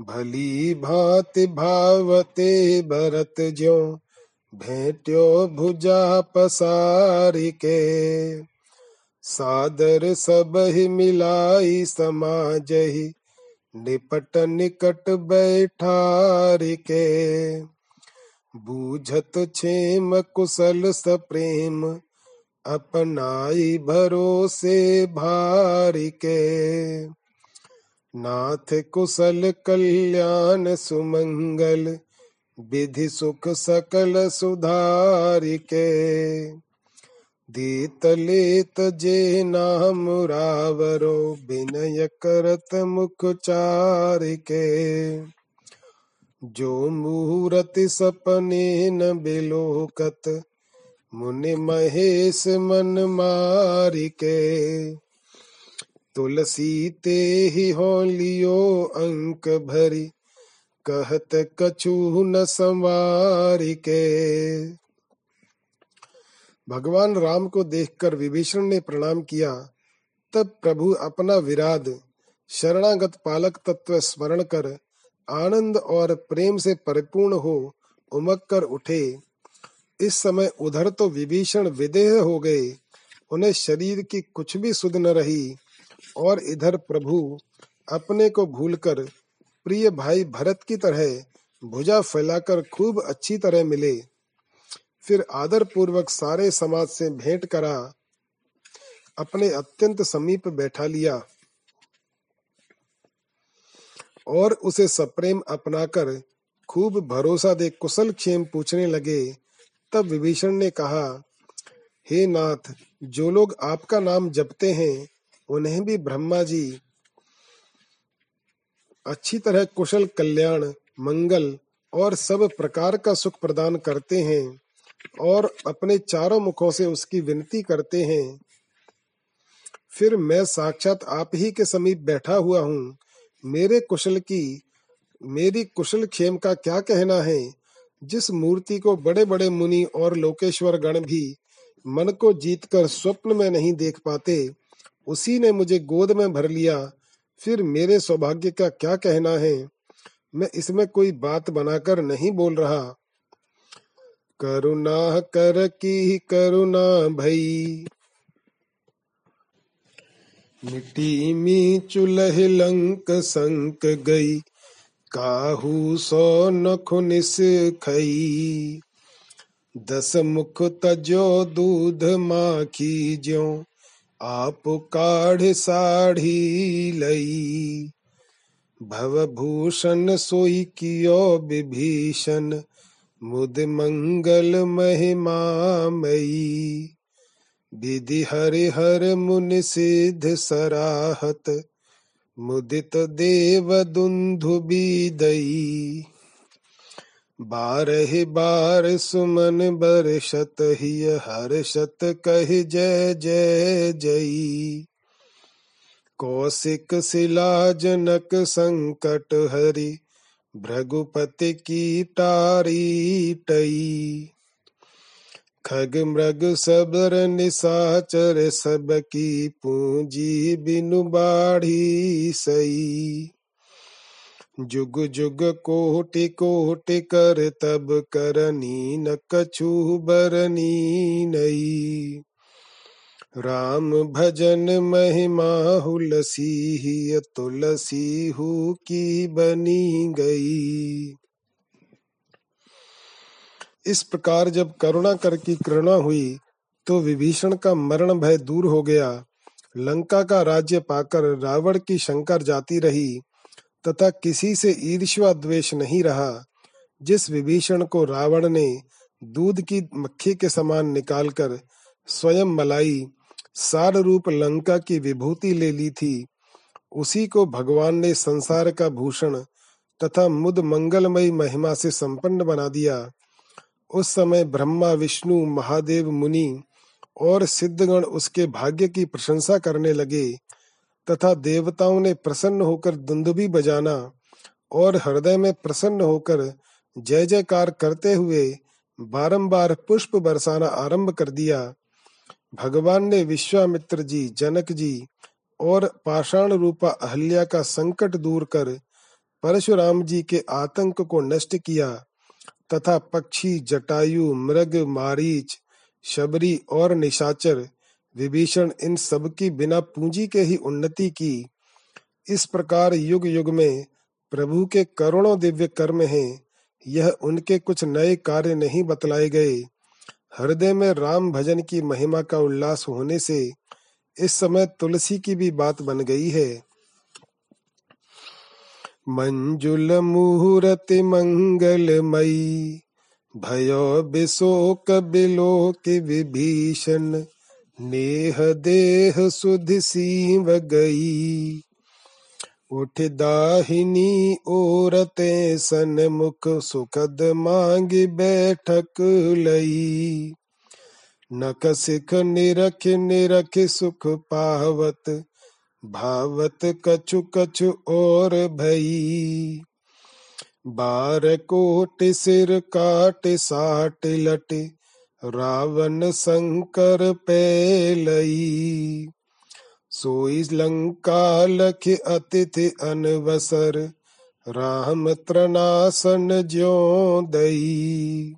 भली भांति भावते भरत ज्यो भेट्यो भुजा पसारि के सादर सब ही मिलाई समाज ही, निपट निकट बैठार के। बूझत छेम कुशल सप्रेम, अपनाई भरोसे भार के। नाथ कुशल कल्याण सुमंगल, विधि सुख सकल सुधार के। दीत लेत जे नाम रावरो विनय करत मुख चार के जो मुहूर्त सपने न बिलोकत, मुनि महेश मन मारी के तुलसी ते ही हो लियो अंक भरी, कहत कछु न संवार के भगवान राम को देखकर विभीषण ने प्रणाम किया। तब प्रभु अपना विराद शरणागत पालक तत्व स्मरण कर आनंद और प्रेम से परिपूर्ण हो उमक कर उठे। इस समय उधर तो विभीषण विदेह हो गए। उन्हें शरीर की कुछ भी सुध न रही। और इधर प्रभु अपने को भूलकर प्रिय भाई भरत की तरह भुजा फैलाकर खूब अच्छी तरह मिले। फिर आदर पूर्वक सारे समाज से भेंट करा, अपने अत्यंत समीप बैठा लिया और उसे सप्रेम अपनाकर खूब भरोसा दे कुशल क्षेम पूछने लगे। तब विभीषण ने कहा, हे नाथ, जो लोग आपका नाम जपते हैं, उन्हें भी ब्रह्मा जी, अच्छी तरह कुशल कल्याण, मंगल और सब प्रकार का सुख प्रदान करते हैं। और अपने चारों मुखों से उसकी विनती करते हैं। फिर मैं साक्षात आप ही के समीप बैठा हुआ हूँ। मेरे कुशल की, मेरी कुशल क्षेम का क्या कहना है? जिस मूर्ति को बड़े बड़े मुनि और लोकेश्वर गण भी मन को जीतकर स्वप्न में नहीं देख पाते, उसी ने मुझे गोद में भर लिया। फिर मेरे सौभाग्य का क्या कहना है? मैं इसमें कोई बात बनाकर नहीं बोल रहा। करुणा कर की करुणा भई। मिट्टी मी चुलह लंक संक गई, काहू सो नख निस खई दस मुख तजो दूध माखी ज्यो, आप काढ़ साढ़ी लई। भव भूषण सोई कियो विभीषण मुद मंगल महिमा मई विधि हरि हर मुनि सिद्ध सराहत। मुदित देव दुंधु बीदई बारह बार सुमन बरसत ही हर्षत कह जय जय जई कौशिक शिला जनक संकट हरि। भृगुपति की टारी टई। खग मृग सबर निशाचर सब की पूंजी बिनु बाढ़ी सई। जुग जुग कोटि कोटि कर तब करनी न कछु बरनी नई। राम भजन महिमा हुलसी तुलसी हु की बनी गई। इस प्रकार जब करुणा कर की करुणा हुई तो विभीषण का मरण भय दूर हो गया। लंका का राज्य पाकर रावण की शंकर जाती रही, तथा किसी से ईर्ष्या द्वेष नहीं रहा। जिस विभीषण को रावण ने दूध की मक्खी के समान निकालकर स्वयं मलाई सार रूप लंका की विभूति ले ली थी। उसी को भगवान ने संसार का भूषण तथा मुद मंगलमय महिमा से संपन्न बना दिया। उस समय ब्रह्मा, विष्णु, महादेव, मुनि और सिद्धगण उसके भाग्य की प्रशंसा करने लगे तथा देवताओं ने प्रसन्न होकर दुंदुभी बजाना और हृदय में प्रसन्न होकर जय जयकार करते हुए बारंबार पुष्प बरसाना आरंभ कर दिया। भगवान ने विश्वामित्र जी, जनक जी और पाषाण रूपा अहल्या का संकट दूर कर परशुराम जी के आतंक को नष्ट किया तथा पक्षी, जटायु, मृग, मारीच, शबरी और निशाचर, विभीषण इन सब की बिना पूंजी के ही उन्नति की। इस प्रकार युग युग में प्रभु के करोड़ों दिव्य कर्म हैं, यह उनके कुछ नए कार्य नहीं बतलाए गए। हृदय में राम भजन की महिमा का उल्लास होने से इस समय तुलसी की भी बात बन गई है। मंजुल मुहूर्त मंगलमयी, भयो बिशोक बिलोक विभीषण, नेह देह सुध सीव गई। उठ दाहिनी ओरते सन मुख सुखद मांग बैठक लई। नक सिख निरख निरख सुख पावत, भावत कछु कछु और भई। बार कोट सिर काट साट लट, रावण शंकर पेलई सोई लंका लख अतिथि अनवसर, राम त्रनासन ज्यो दई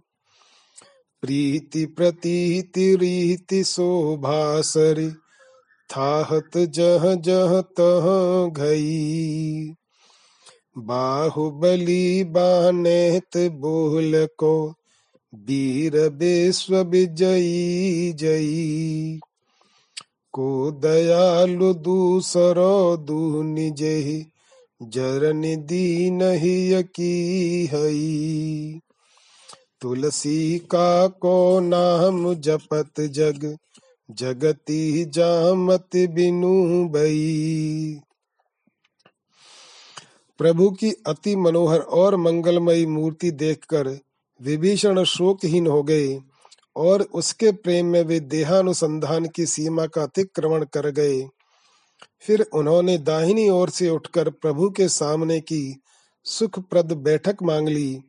प्रीति प्रतीति रीति शोभासर थाहत जह जह तह घई। बाहुबली बानेत बोल को वीर विश्व विजयी जयी। को दयालु दूसरो दू निजहि जरन दीन ही की हई तुलसी का को नाम जपत जग, जगती जामत बिनु बई। प्रभु की अति मनोहर और मंगलमयी मूर्ति देखकर विभीषण शोकहीन हो गए। और उसके प्रेम में वे देहानुसंधान की सीमा का अतिक्रमण कर गए। फिर उन्होंने दाहिनी ओर से उठकर प्रभु के सामने की सुखप्रद बैठक मांग ली।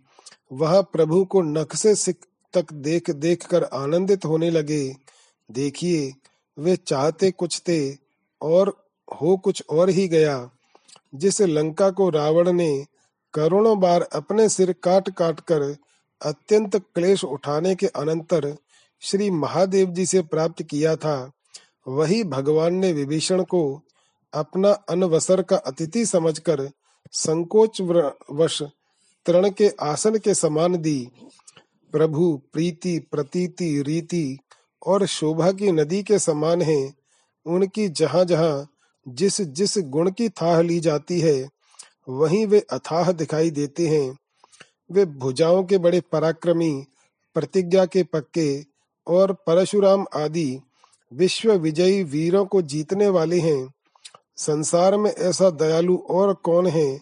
वह प्रभु को नख से सिख तक देख देख कर आनंदित होने लगे। देखिए, वे चाहते कुछ थे और हो कुछ और ही गया। जिस लंका को रावण ने करोड़ों बार अपने सिर काट काट कर अत्यंत क्लेश उठाने के अनंतर श्री महादेव जी से प्राप्त किया था। वही भगवान ने विभीषण को अपना अनवसर का अतिथि समझकर संकोच वश तृण के आसन के समान दी। प्रभु, प्रीति, प्रतीति, रीति और शोभा की नदी के समान है। उनकी जहाँ जहाँ जिस जिस गुण की थाह ली जाती है, वहीं वे अथाह दिखाई देते हैं। वे भुजाओं के बड़े पराक्रमी, प्रतिज्ञा के पक्के और परशुराम आदि विश्व विजयी वीरों को जीतने वाले हैं। संसार में ऐसा दयालु और कौन है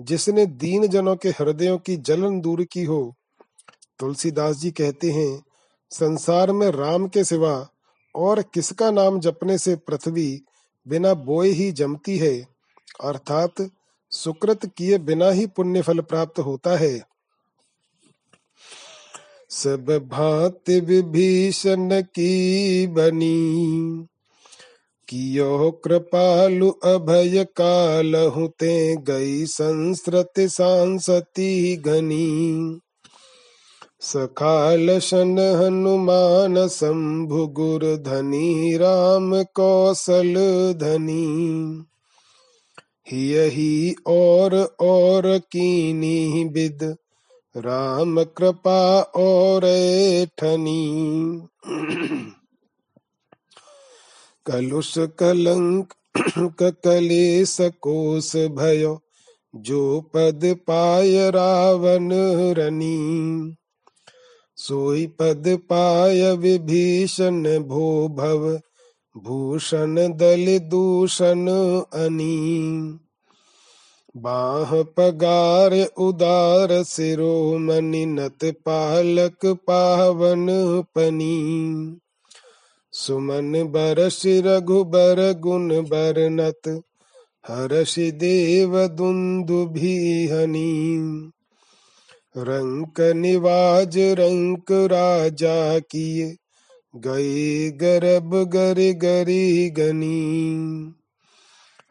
जिसने दीन जनों के हृदयों की जलन दूर की हो? तुलसीदास जी कहते हैं, संसार में राम के सिवा और किसका नाम जपने से पृथ्वी बिना बोए ही जमती है? अर्थात सुकृत किए बिना ही पुण्य फल प्राप्त होता है। सब भांति विभीषण की बनी। कियो कृपालु अभय कालहु ते गई संस्कृत सांसती घनी सकाल शन हनुमान शंभु गुर धनी राम कौशल धनी। ही और और कीनी विद राम कृपा और ठनी कलुष कलंक <clears throat> कलेश कोस भयो, जो पद पाय रावण रनी। सोई पद पाय विभीषण भो भव भूषण दल दूषण अनी। बाह पगार उदार सिरोमणि नत पालक पावन पनी। सुमन बरस रघुबर गुण बरनत हर्षि देव दुन्दुभिहनी रंक निवाज रंक राजा किए, गए गरब गर गरी गनी।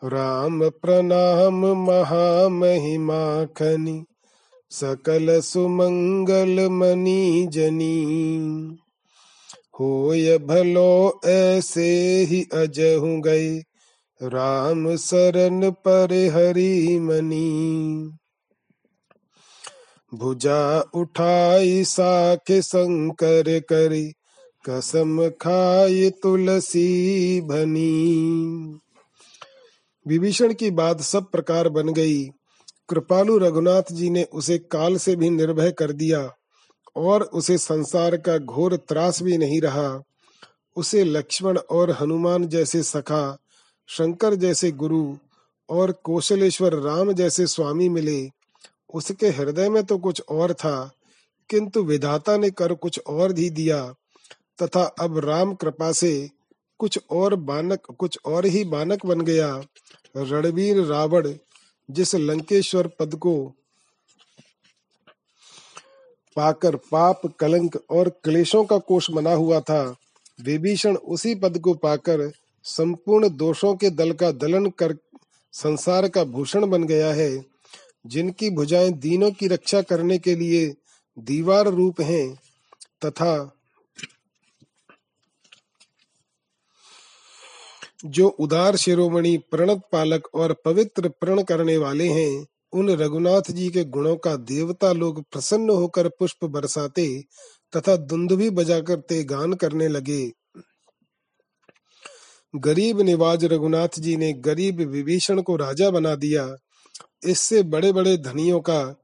राम प्रणाम महामहिमा खनि सकल सुमंगल मनी जनी। होय भलो ऐसे ही अजहु गए, राम सरन पर हरि मनी भुजा उठाई साख शंकर करी, कसम खाई तुलसी भनी। विभीषण की बात सब प्रकार बन गई। कृपालु रघुनाथ जी ने उसे काल से भी निर्भय कर दिया और उसे संसार का घोर त्रास भी नहीं रहा। उसे लक्ष्मण और हनुमान जैसे सखा, शंकर जैसे गुरु और कौशलेश्वर राम जैसे स्वामी मिले। उसके हृदय में तो कुछ और था, किंतु विधाता ने कर कुछ और भी दिया तथा अब राम कृपा से कुछ और बानक, कुछ और ही बानक बन गया। रणवीर रावण, जिस लंकेश्वर पद को पाकर पाप, कलंक और क्लेशों का कोष बना हुआ था, विभीषण उसी पद को पाकर संपूर्ण दोषों के दल का दलन कर संसार का भूषण बन गया है, जिनकी भुजाएँ दीनों की रक्षा करने के लिए दीवार रूप हैं, तथा जो उदार शिरोमणि प्रणत पालक और पवित्र प्रण करने वाले हैं, उन रघुनाथ जी के गुणों का देवता लोग प्रसन्न होकर पुष्प बरसाते तथा दुंदुभी बजाकर ते गान करने लगे। गरीब निवाज रघुनाथ जी ने गरीब विभीषण को राजा बना दिया। इससे बड़े बड़े धनियों का,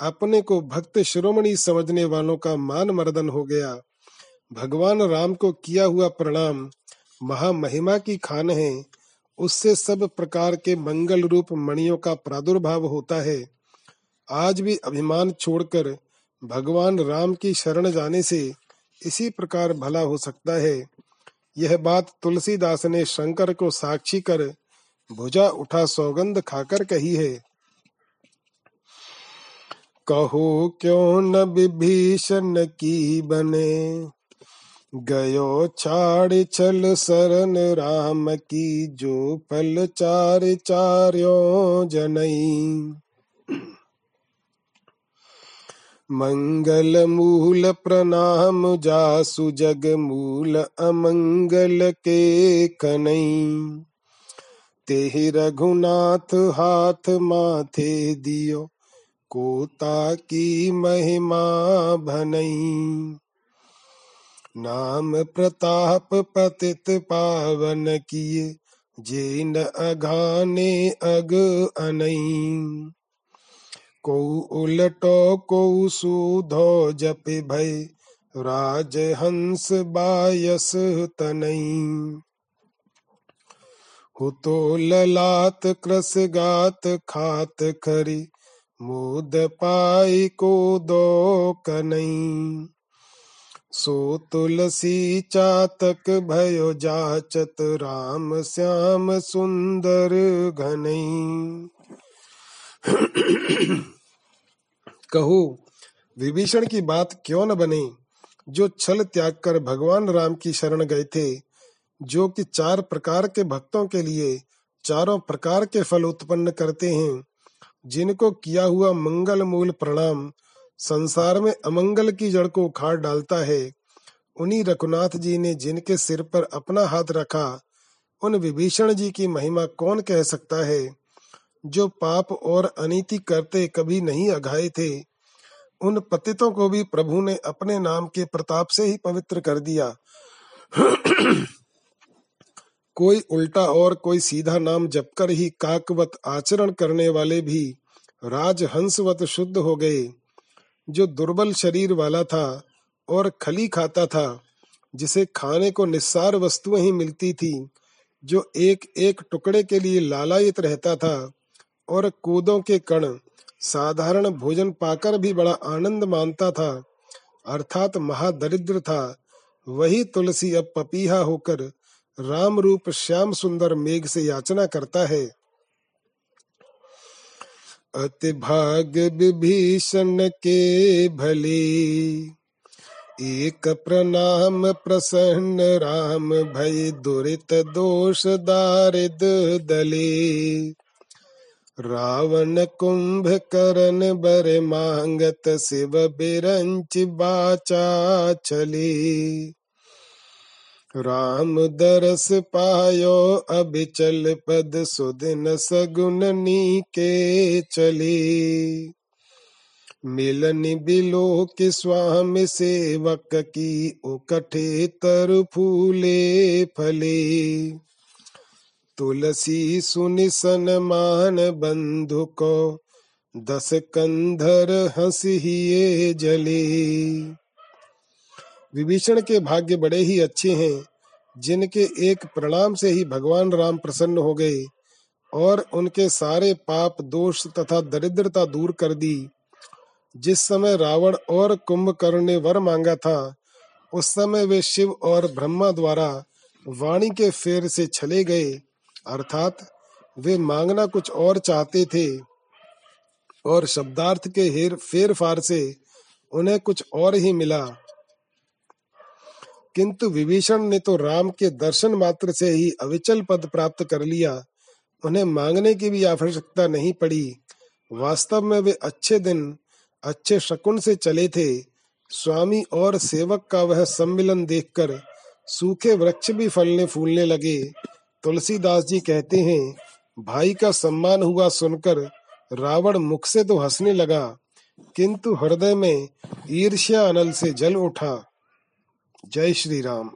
अपने को भक्त शिरोमणि समझने वालों का मान मर्दन हो गया। भगवान राम को किया हुआ प्रणाम महामहिमा की खान है। उससे सब प्रकार के मंगल रूप मणियों का प्रादुर्भाव होता है। आज भी अभिमान छोड़कर भगवान राम की शरण जाने से इसी प्रकार भला हो सकता है। यह बात तुलसीदास ने शंकर को साक्षी कर भुजा उठा सौगंध खाकर कही है। कहो क्यों न विभीषण की बने? गयो छाड़ छल सरन राम की जो पल चार चार्यो जनई। मंगल मूल प्रणाम जासु जग मूल अमंगल के कनई। तेहि रघुनाथ हाथ माथे दियो, कोता की महिमा भनई। नाम प्रताप पतित पावन किए, जेन अघाने अग अनई। को उलटो को सुधो जप भय राज हंस बायस तनई। हो तो ललात क्रस गात खात खरी, मोद पाई को दो कनई। सो तुलसी चातक भयो जाचत राम श्याम सुंदर घनई। कहो, विभीषण की बात क्यों न बने? जो छल त्याग कर भगवान राम की शरण गए थे, जो कि चार प्रकार के भक्तों के लिए चारों प्रकार के फल उत्पन्न करते हैं, जिनको किया हुआ मंगल मूल प्रणाम संसार में अमंगल की जड़ को उखाड़ डालता है। उन्हीं रघुनाथ जी ने जिनके सिर पर अपना हाथ रखा, उन विभीषण जी की महिमा कौन कह सकता है? जो पाप और अनीति करते कभी नहीं अघाए थे, उन पतितों को भी प्रभु ने अपने नाम के प्रताप से ही पवित्र कर दिया। <clears throat> कोई उल्टा और कोई सीधा नाम जपकर ही काकवत आचरण करने वाले भी राजहंसवत शुद्ध हो गए। जो दुर्बल शरीर वाला था और खली खाता था, जिसे खाने को निस्सार वस्तुएँ ही मिलती थी, जो एक एक टुकड़े के लिए लालायित रहता था और कूदों के कण साधारण भोजन पाकर भी बड़ा आनंद मानता था, अर्थात महादरिद्र था। वही तुलसी अब पपीहा होकर राम रूप श्याम सुंदर मेघ से याचना करता है। अति भाग विभीषण के भले। एक प्रणाम प्रसन्न राम भय दुरित दोष दारिद दले। रावण कुंभ करण बर मांगत शिव बिरंच बाचा चले राम दरस पायो अभिचल पद सुदिन सगुन नीके चले। मिलन बिलो के स्वामी सेवक की उकठे तर फूले फले। तुलसी सुनि सनमान बंधु को, दस कंधर हंसिए जले। विभीषण के भाग्य बड़े ही अच्छे हैं, जिनके एक प्रणाम से ही भगवान राम प्रसन्न हो गए और उनके सारे पाप, दोष तथा दरिद्रता दूर कर दी। जिस समय रावण और कुंभकर्ण ने वर मांगा था, उस समय वे शिव और ब्रह्मा द्वारा वाणी के फेर से छले गए, अर्थात वे मांगना कुछ और चाहते थे और शब्दार्थ के हेर फेर फार से उन्हें कुछ और ही मिला। किंतु विभीषण ने तो राम के दर्शन मात्र से ही अविचल पद प्राप्त कर लिया। उन्हें मांगने की भी आवश्यकता नहीं पड़ी। वास्तव में वे अच्छे दिन, अच्छे शकुन से चले थे। स्वामी और सेवक का वह सम्मिलन देखकर सूखे वृक्ष भी फलने फूलने लगे। तुलसीदास जी कहते हैं, भाई का सम्मान हुआ सुनकर रावण मुख से तो हंसने लगा, किंतु हृदय में ईर्ष्या अनल से जल उठा। जय श्री राम।